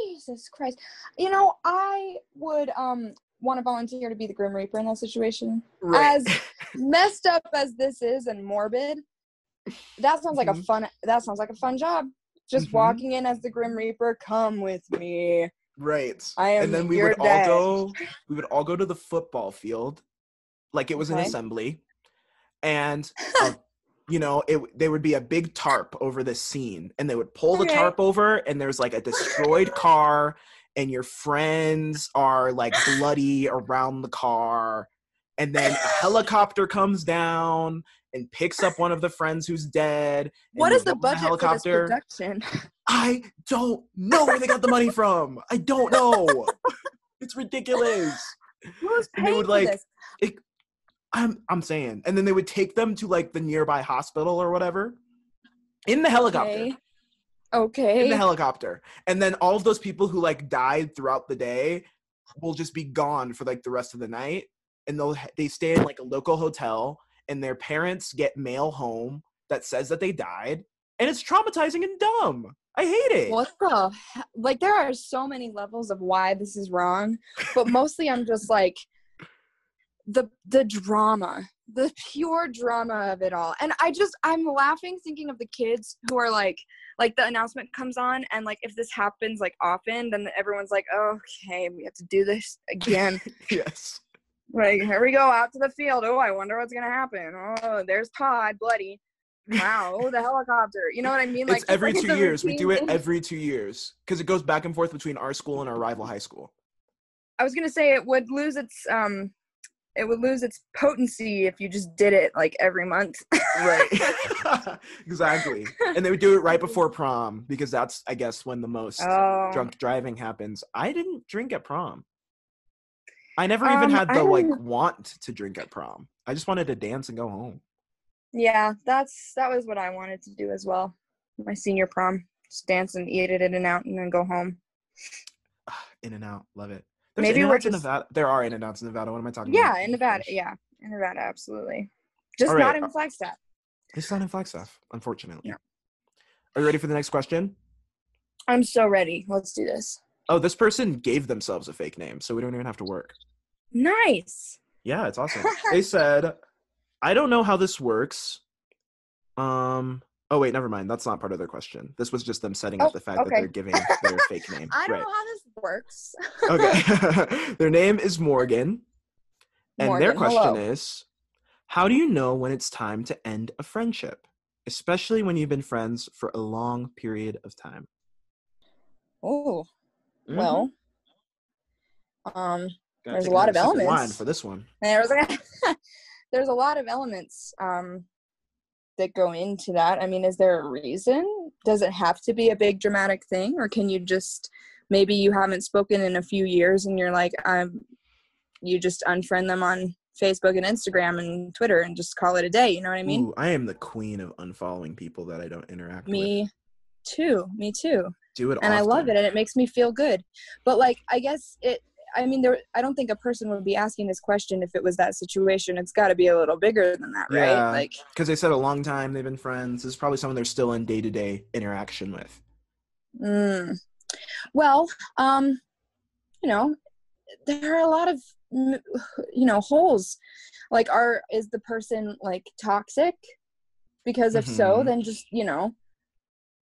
Jesus Christ. You know, I would um want to volunteer to be the Grim Reaper in that situation. Right. As messed up as this is and morbid, that sounds like a Mhm. fun that sounds like a fun job. Just Mhm. walking in as the Grim Reaper, come with me. Right. I am and then we would dad. all go we would all go to the football field like it was an assembly and uh, you know it they would be a big tarp over this scene and they would pull the tarp over and there's like a destroyed car and your friends are like bloody around the car and then a helicopter comes down and picks up one of the friends who's dead What is the budget for this production? I don't know where they got the money from. I don't know. it's ridiculous. Who's And they paying would, like, this? I'm I'm saying. And then they would take them to like the nearby hospital or whatever in the helicopter. Okay. Okay. In the helicopter. And then all of those people who like died throughout the day will just be gone for like the rest of the night and they'll they stay in like a local hotel and their parents get mail home that says that they died and it's traumatizing and dumb. I hate it. What the he- like? There are so many levels of why this is wrong, but mostly I'm just like the the drama, the pure drama of it all, and I just I'm laughing thinking of the kids who are like like the announcement comes on and like if this happens like often, then everyone's like, okay, we have to do this again. yes. Like here we go out to the field. Oh, I wonder what's gonna happen. Oh, there's Todd, bloody. Wow, oh, the helicopter. You know what I mean? it's every like two years. We do it every two years because it goes back and forth between our school and our rival high school. I was gonna say it would lose its um, it would lose its potency if you just did it like every month. Right. exactly. And they would do it right before prom because that's, I guess, when the most Oh, drunk driving happens. I didn't drink at prom. I never even Um, had I the like want to drink at prom. I just wanted to dance and go home. yeah, that's that was what I wanted to do as well. My senior prom, just dance and eat it in and out, and then go home. In and out, love it. There's Maybe we're just- Nevada. There are in and outs in Nevada. What am I talking about? Yeah, in Nevada. Yeah, in Nevada, absolutely. Just All not in Flagstaff. It's not in Flagstaff, unfortunately. Yeah. Are you ready for the next question? I'm so ready. Let's do this. Oh, this person gave themselves a fake name, so we don't even have to work. Nice. Yeah, it's awesome. they said, I don't know how this works. Um oh wait, never mind. That's not part of their question. This was just them setting up Oh, the fact that they're giving their fake name. I don't right. know how this works. Okay. their name is Morgan. And their question hello. is How do you know when it's time to end a friendship? Especially when you've been friends for a long period of time. Oh, Mhm. well. Um, there's a lot of wine elements. for this one. There was a there's a lot of elements um, that go into that. I mean, is there a reason? Does it have to be a big dramatic thing, or can you just maybe you haven't spoken in a few years and you're like, I'm, you just unfriend them on Facebook and Instagram and Twitter and just call it a day. You know what I mean? Ooh, I am the queen of unfollowing people that I don't interact with. me with. too. Me too. Do it and I love it and it makes me feel good. But like I guess it I mean there I don't think a person would be asking this question if it was that situation. It's got to be a little bigger than that, right? Yeah. Like because they said a long time they've been friends. This is probably someone they're still in day to day interaction with. mm. Well, um you know, there are a lot of you know, holes. Like are is the person like toxic? Because if so, Mhm. then just, you know,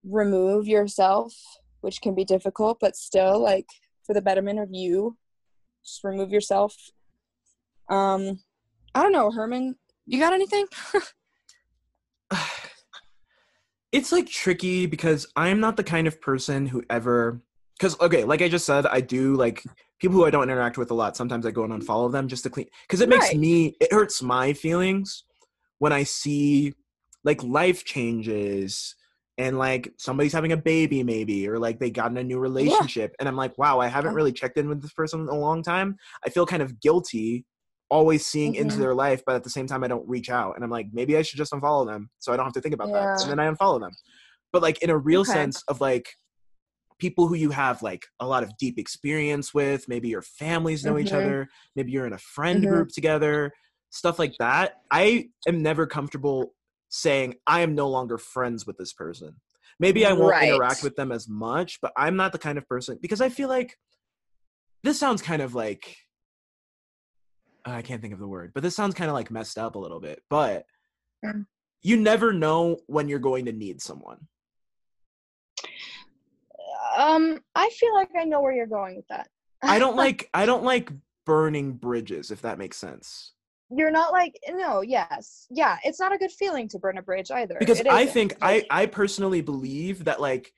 remove yourself, which can be difficult, but still like for the betterment of you, just remove yourself. Um I don't know, Herman, you got anything? it's like tricky because I'm not the kind of person who ever because okay, like I just said, I do like people who I don't interact with a lot. Sometimes I go and unfollow them just to clean because it makes Right. me it hurts my feelings when I see like life changes and like somebody's having a baby maybe or like they got in a new relationship and I'm like, wow, I haven't really checked in with this person in a long time. I feel kind of guilty always seeing into Mhm. their life, but at the same time I don't reach out and I'm like, maybe I should just unfollow them so I don't have to think about that. And then I unfollow them. But like in a real Okay. sense of like people who you have like a lot of deep experience with, maybe your families know each Mhm. other, maybe you're in a friend Mhm. group together, stuff like that. I am never comfortable saying I am no longer friends with this person. Maybe I won't Right. interact with them as much, but I'm not the kind of person because I feel like this sounds kind of like I can't think of the word, but this sounds kind of like messed up a little bit. But Mm. you never know when you're going to need someone. Um I feel like I know where you're going with that. I don't like I don't like burning bridges if that makes sense. You're not like no yes. Yeah it's not a good feeling to burn a bridge either. Because I think I I personally believe that like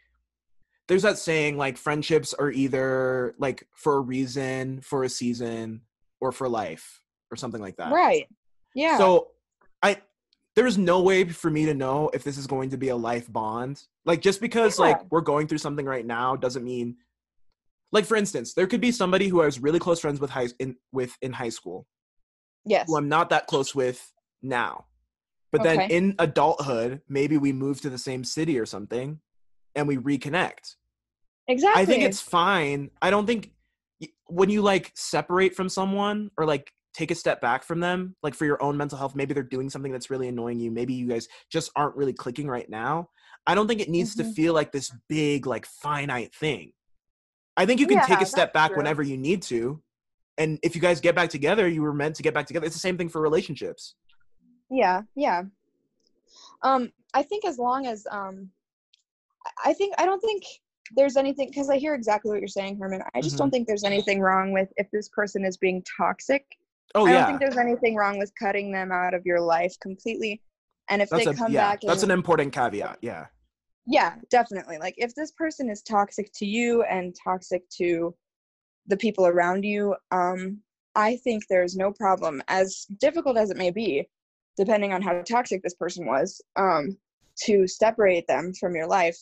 there's that saying like friendships are either like for a reason, for a season, or for life or something like that. right. Yeah. So I there's no way for me to know if this is going to be a life bond. Like just because like we're going through something right now doesn't mean like for instance, there could be somebody who I was really close friends with high in with in high school yes who I'm not that close with now. But then in adulthood, maybe we move to the same city or something and we reconnect. exactly I think it's fine. I don't think when you like separate from someone or like take a step back from them, like for your own mental health, maybe they're doing something that's really annoying you. Maybe you guys just aren't really clicking right now. I don't think it needs to Mhm. feel like this big, like finite thing. I think you can take a step back true. whenever you need to. And if you guys get back together, you were meant to get back together. It's the same thing for relationships. yeah yeah um i think as long as um I- think i don't think there's anything because i hear exactly what you're saying herman i just Mhm. don't think there's anything wrong with if this person is being toxic Oh i don't think there's anything wrong with cutting them out of your life completely and if That's they a come yeah, back that's an important caveat. Yeah. yeah definitely like if this person is toxic to you and toxic to the people around you um i think there's no problem as difficult as it may be depending on how toxic this person was um to separate them from your life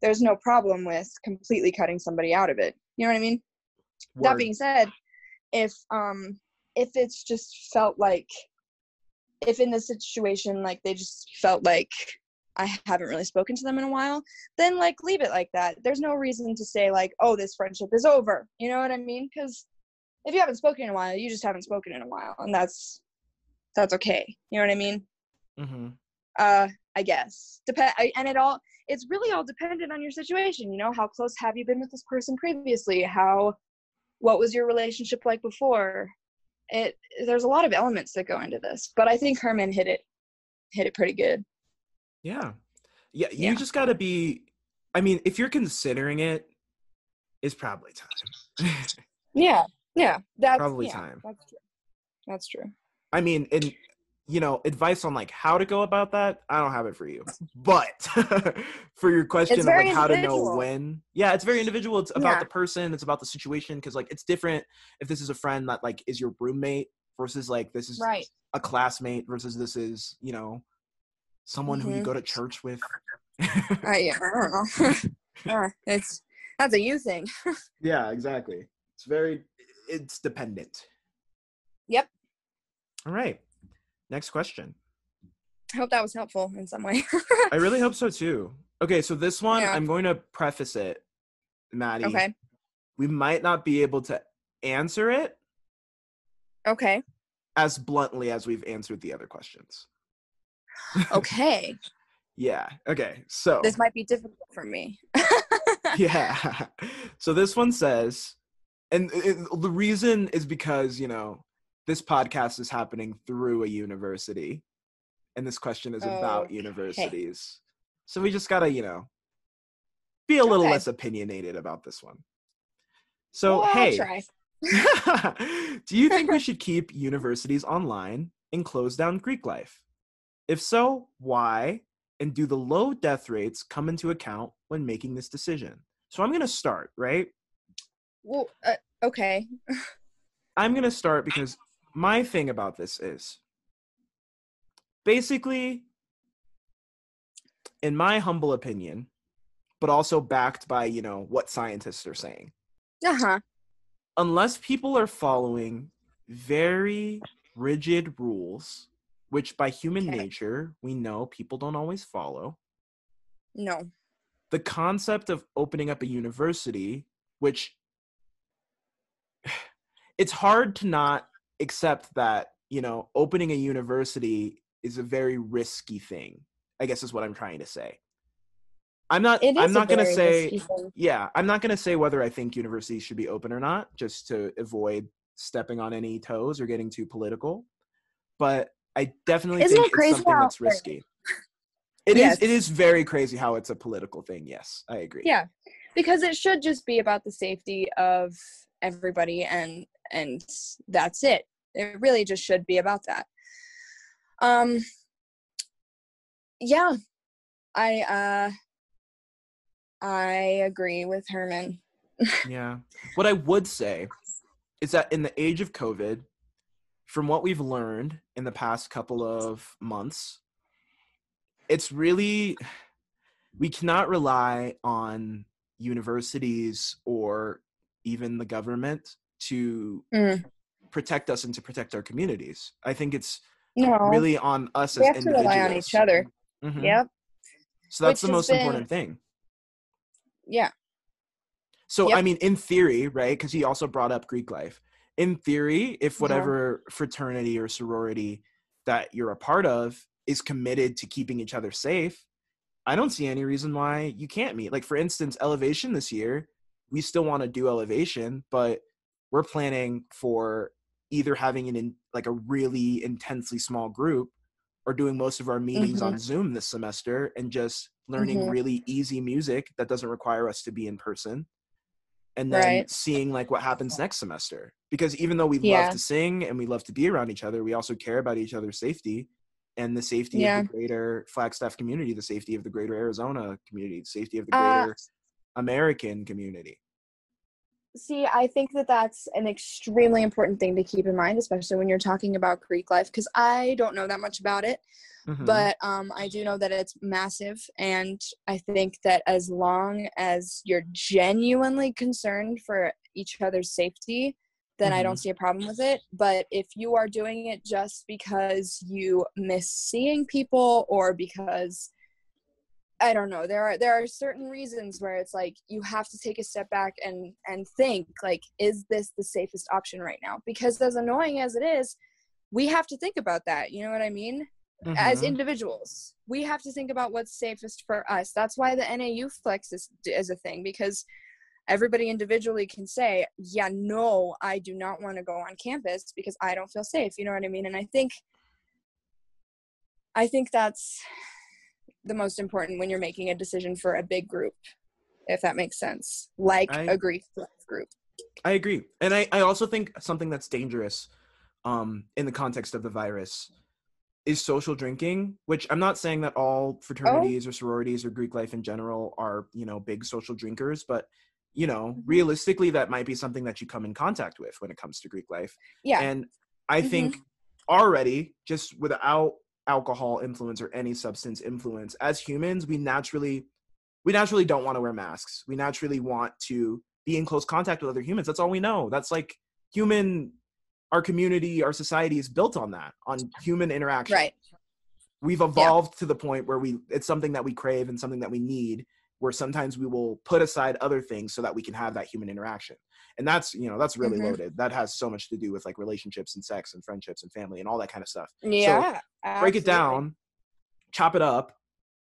there's no problem with completely cutting somebody out of it. You know what i mean? That being said if um if it's just felt like if in this situation like they just felt like i haven't really spoken to them in a while then like leave it like that. There's no reason to say like oh this friendship is over. You know what i mean? Because if you haven't spoken in a while you just haven't spoken in a while and that's that's okay. You know what i mean? Mhm. uh i guess. Depend and it all it's really all dependent on your situation you know? How close have you been with this person previously? How what was your relationship like before? It there's a lot of elements that go into this but i think herman hit it hit it pretty good Yeah. Yeah, you Yeah. just got to be I mean, if you're considering it, it's probably time. yeah yeah that's Probably yeah, time. that's true that's true I mean, and, you know, advice on like how to go about that, I don't have it for you. But for your question of like how to know when, yeah, it's very individual. It's about Yeah. the person, it's about the situation because like it's different if this is a friend that like is your roommate versus like this is Right. a classmate versus this is you know someone who you go to church with I, yeah, I don't know. Uh, it's that's a you thing. yeah exactly it's very it's dependent Yep. all right next question I hope that was helpful in some way. i really hope so too okay so this one Yeah. i'm going to preface it matti okay. we might not be able to answer it Okay. as bluntly as we've answered the other questions Okay. yeah okay so this might be difficult for me. yeah. So this one says, and it, the reason is because, you know, this podcast is happening through a university, and this question is about Okay. universities. So we just gotta, you know, be a little Okay. less opinionated about this one. So, Well, hey, do you think we should keep universities online and close down Greek life? If so, why? And do the low death rates come into account when making this decision? So I'm going to start, right? Well, uh, okay. I'm going to start because my thing about this is basically, in my humble opinion, but also backed by, you know, what scientists are saying. Uh huh. unless people are following very rigid rules, which by human Okay. nature we know people don't always follow, No. the concept of opening up a university, which it's hard to not accept that, you know, opening a university is a very risky thing, I guess is what I'm trying to say. I'm not It is I'm not going to say yeah, I'm not going to say whether I think universities should be open or not, just to avoid stepping on any toes or getting too political. But I definitely Isn't think it it's something that's risky. It is. Yes. It is very crazy how it's a political thing. Yes, I agree. Yeah, because it should just be about the safety of everybody, and and that's it. It really just should be about that. Um. Yeah, I uh. I agree with Herman. Yeah. What I would say is that in the age of COVID, from what we've learned in the past couple of months, it's really, we cannot rely on universities or even the government to Mm. protect us and to protect our communities. I think it's No, really on us we as have to rely on each other. Mhm. Yep. So that's Which the most been- important thing. Yeah. So Yep. I mean, in theory, right? Because he also brought up Greek life. In theory, if whatever fraternity or sorority that you're a part of is committed to keeping each other safe, I don't see any reason why you can't meet. Like for instance, elevation this year, we still want to do elevation, but we're planning for either having an in, like a really intensely small group or doing most of our meetings on Zoom this semester and just learning Mhm. really easy music that doesn't require us to be in person and then Right. seeing like what happens next semester because even though we Yeah. love to sing and we love to be around each other we also care about each other's safety and the safety Yeah. of the greater flagstaff community the safety of the greater arizona community the safety of the Uh, greater american community See, I think that that's an extremely important thing to keep in mind, especially when you're talking about Greek life, because I don't know that much about it, Mhm. but um, I do know that it's massive. And I think that as long as you're genuinely concerned for each other's safety, then I don't see a problem with it. But if you are doing it just because you miss seeing people or because I don't know. There are there are certain reasons where it's like you have to take a step back and and think like, is this the safest option right now? Because as annoying as it is, we have to think about that. You know what I mean? As Mhm. individuals, we have to think about what's safest for us. That's why the NAU flex is is a thing because everybody individually can say, yeah, no, I do not want to go on campus because I don't feel safe. You know what I mean? And I think I think that's the most important when you're making a decision for a big group, if that makes sense. Like I- a Greek group. I agree. And I, I also think something that's dangerous um, in the context of the virus is social drinking, which I'm not saying that all fraternities or sororities or Greek life in general are, you know, big social drinkers, but you know, Mhm. realistically that might be something that you come in contact with when it comes to Greek life. Yeah. And I Mm-hmm. think already just without alcohol influence or any substance influence, as humans, we naturally we naturally don't want to wear masks. We naturally want to be in close contact with other humans. That's all we know. That's like human our community, our society is built on that, on human interaction. Right. We've evolved to the point where we it's something that we crave and something that we need where sometimes we will put aside other things so that we can have that human interaction. And that's, you know, that's really Mhm. loaded. That has so much to do with like relationships and sex and friendships and family and all that kind of stuff. Yeah. Break it down, chop it up,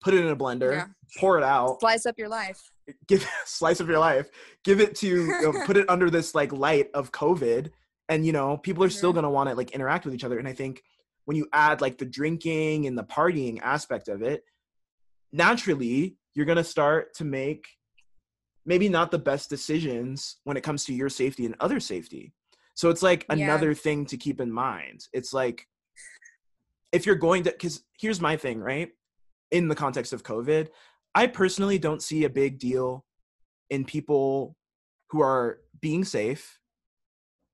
put it in a blender, Yeah. pour it out, Slice up your life. give slice of your life, give it to you know, put it under this like light of COVID, and you know people are still Mhm. gonna want to like interact with each other. And I think when you add like the drinking and the partying aspect of it, naturally you're gonna start to make maybe not the best decisions when it comes to your safety and other safety. So it's like Yeah. another thing to keep in mind. It's like if you're going to because here's my thing, right? In the context of COVID, I personally don't see a big deal in people who are being safe,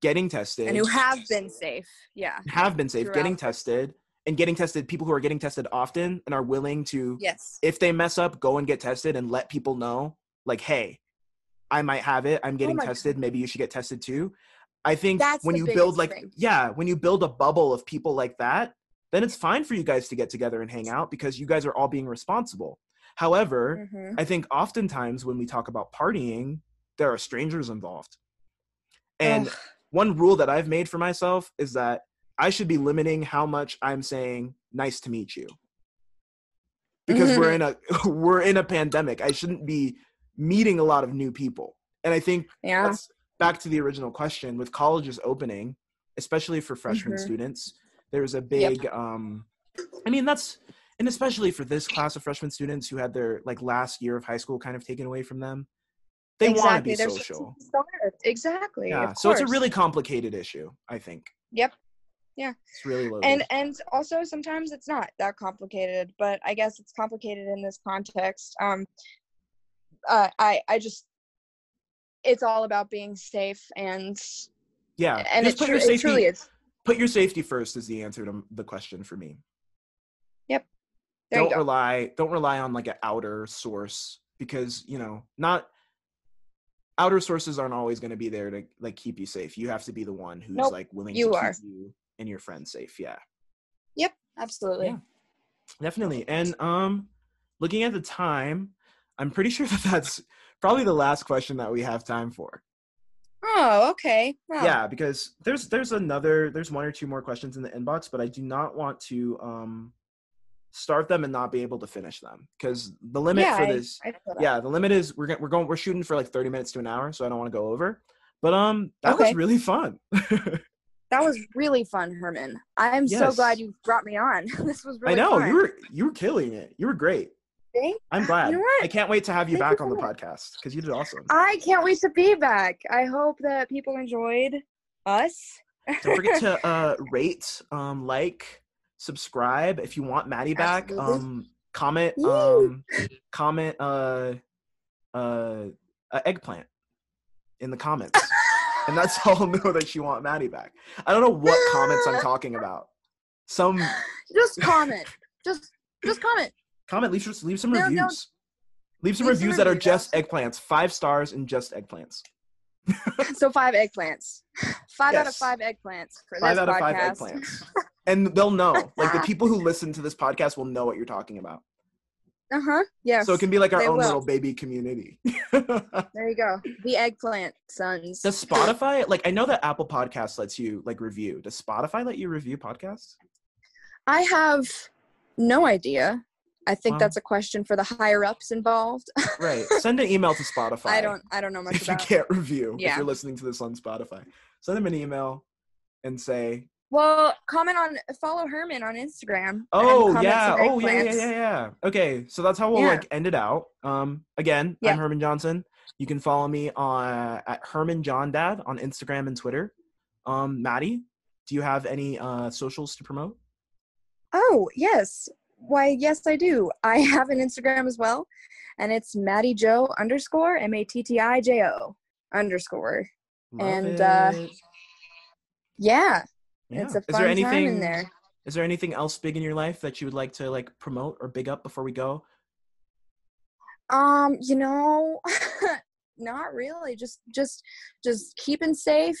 getting tested, And who have been safe. Yeah. have been safe, getting tested, and getting tested. People who are getting tested often and are willing to, Yes. if they mess up, go and get tested and let people know, like, hey, I might have it. I'm getting Oh tested. Maybe you should get tested too. I think That's when you build like, thing. yeah, when you build a bubble of people like that, then it's fine for you guys to get together and hang out because you guys are all being responsible. However, Mhm. I think oftentimes when we talk about partying, there are strangers involved. And Ugh. One rule that I've made for myself is that I should be limiting how much I'm saying nice to meet you. Because we're in a we're in a pandemic. I shouldn't be meeting a lot of new people. And I think Yeah. that's back to the original question with colleges opening, especially for freshman Mhm. students, there's a big um I mean that's and especially for this class of freshman students who had their like last year of high school kind of taken away from them. They want to be They're social. Exactly. Yeah. So it's a really complicated issue, I think. Yep. Yeah. It's really loaded. and and also sometimes it's not that complicated but i guess it's complicated in this context um uh, i i just it's all about being safe and yeah. and just it, put tru- your safety truly is put your safety first is the answer to the question for me. there don't rely don't rely on like an outer source because you know not outer sources aren't always going to be there to like keep you safe you have to be the one who's Nope, like willing you to are. keep you and your friends safe yeah Yep. absolutely Yeah. definitely and um looking at the time i'm pretty sure that that's probably the last question that we have time for oh okay Well, yeah because there's there's another there's one or two more questions in the inbox but i do not want to um start them and not be able to finish them because the limit yeah, for this I yeah the limit is we're, we're going we're shooting for like 30 minutes to an hour so i don't want to go over but um that was really fun. That was really fun herman. I'm so glad you brought me on. This was really i know fun. you were you were killing it. You were great. Thank- i'm glad. know what? i can't wait to have you Thank you back on the much. podcast because you did awesome. I can't wait to be back. I hope that people enjoyed us. Don't forget to uh rate um like subscribe if you want matti back Absolutely. um comment Woo. um comment uh uh, uh eggplant in the comments. And that's how i'll know that you want matti back. I don't know what comments i'm talking about. Some just comment. Just just comment. Comment leave, some- leave some No, no. reviews. Leave some Leave some reviews that are just eggplants. Five stars and just eggplants. So five eggplants. Five out of five eggplants for five this out of five podcast. And they'll know like the people who listen to this podcast will know what you're talking about uh-huh Yeah. So it can be like our own will. little baby community. there you go the eggplant sons Does Spotify like I know that Apple Podcasts lets you like review. Does Spotify let you review podcasts? i have no idea i think Wow. that's a question for the higher ups involved Right. Send an email to Spotify. i don't i don't know much if you can't review if you're listening to this on Spotify. Send them an email and say, well comment on follow herman on instagram "Oh yeah, oh yeah, yeah, yeah, yeah." Okay, so that's how we'll Yeah. like end it out. Um, again, Yeah. I'm Herman Johnson. You can follow me on at Herman John Dad on Instagram and Twitter. Um, Matti, do you have any uh socials to promote? Oh, yes. Why, yes, I do. I have an Instagram as well, and it's Matti Joe underscore M A T T I J O underscore. Love And, uh, it. Yeah. It's a Is fun there time anything? in there. Is there anything else big in your life that you would like to like promote or big up before we go? Um, you know, not really. Just just just keeping safe,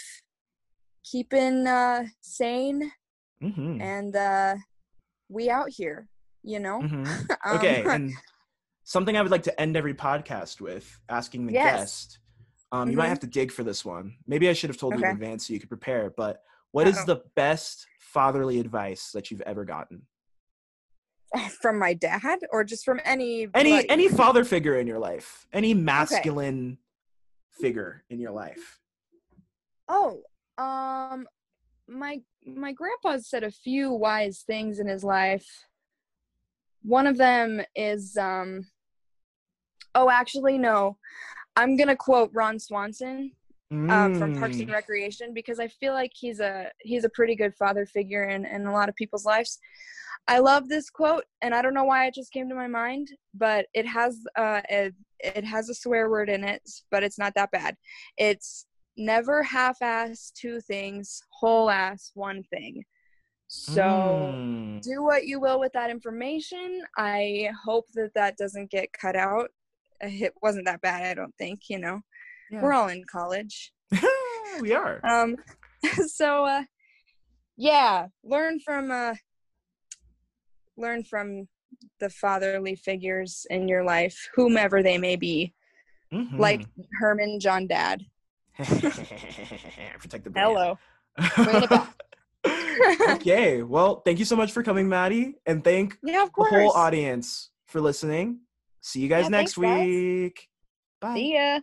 keeping uh sane Mm-hmm. and uh we out here, you know? hmm Um, Okay, and something I would like to end every podcast with asking the Yes. guest. Um, you might Mhm. have to dig for this one. Maybe I should have told you in advance so you could prepare. But what is the best fatherly advice that you've ever gotten? from my dad or just from any Any any father figure in your life? Any masculine figure in your life? Oh, um my my grandpa said a few wise things in his life. One of them is um Oh, actually no. I'm going to quote Ron Swanson um, from Parks and Mm. Recreation because I feel like he's a he's a pretty good father figure in, in a lot of people's lives. I love this quote, and I don't know why it just came to my mind, but it has uh, a it has a swear word in it, but it's not that bad. It's never half-ass two things, whole-ass one thing. So Mm. do what you will with that information. I hope that that doesn't get cut out. It wasn't that bad, I don't think. You know, Yeah. we're all in college. we are. Um, so uh, yeah, learn from uh, learn from the fatherly figures in your life, whomever they may be, like Mhm. Herman, John, Dad. protect the brand. Hello. Bringing it back. okay. Well, thank you so much for coming, Matti, and thank Yeah, the whole audience for listening. See you guys Yeah, next thanks, guys. week. Bye. See ya.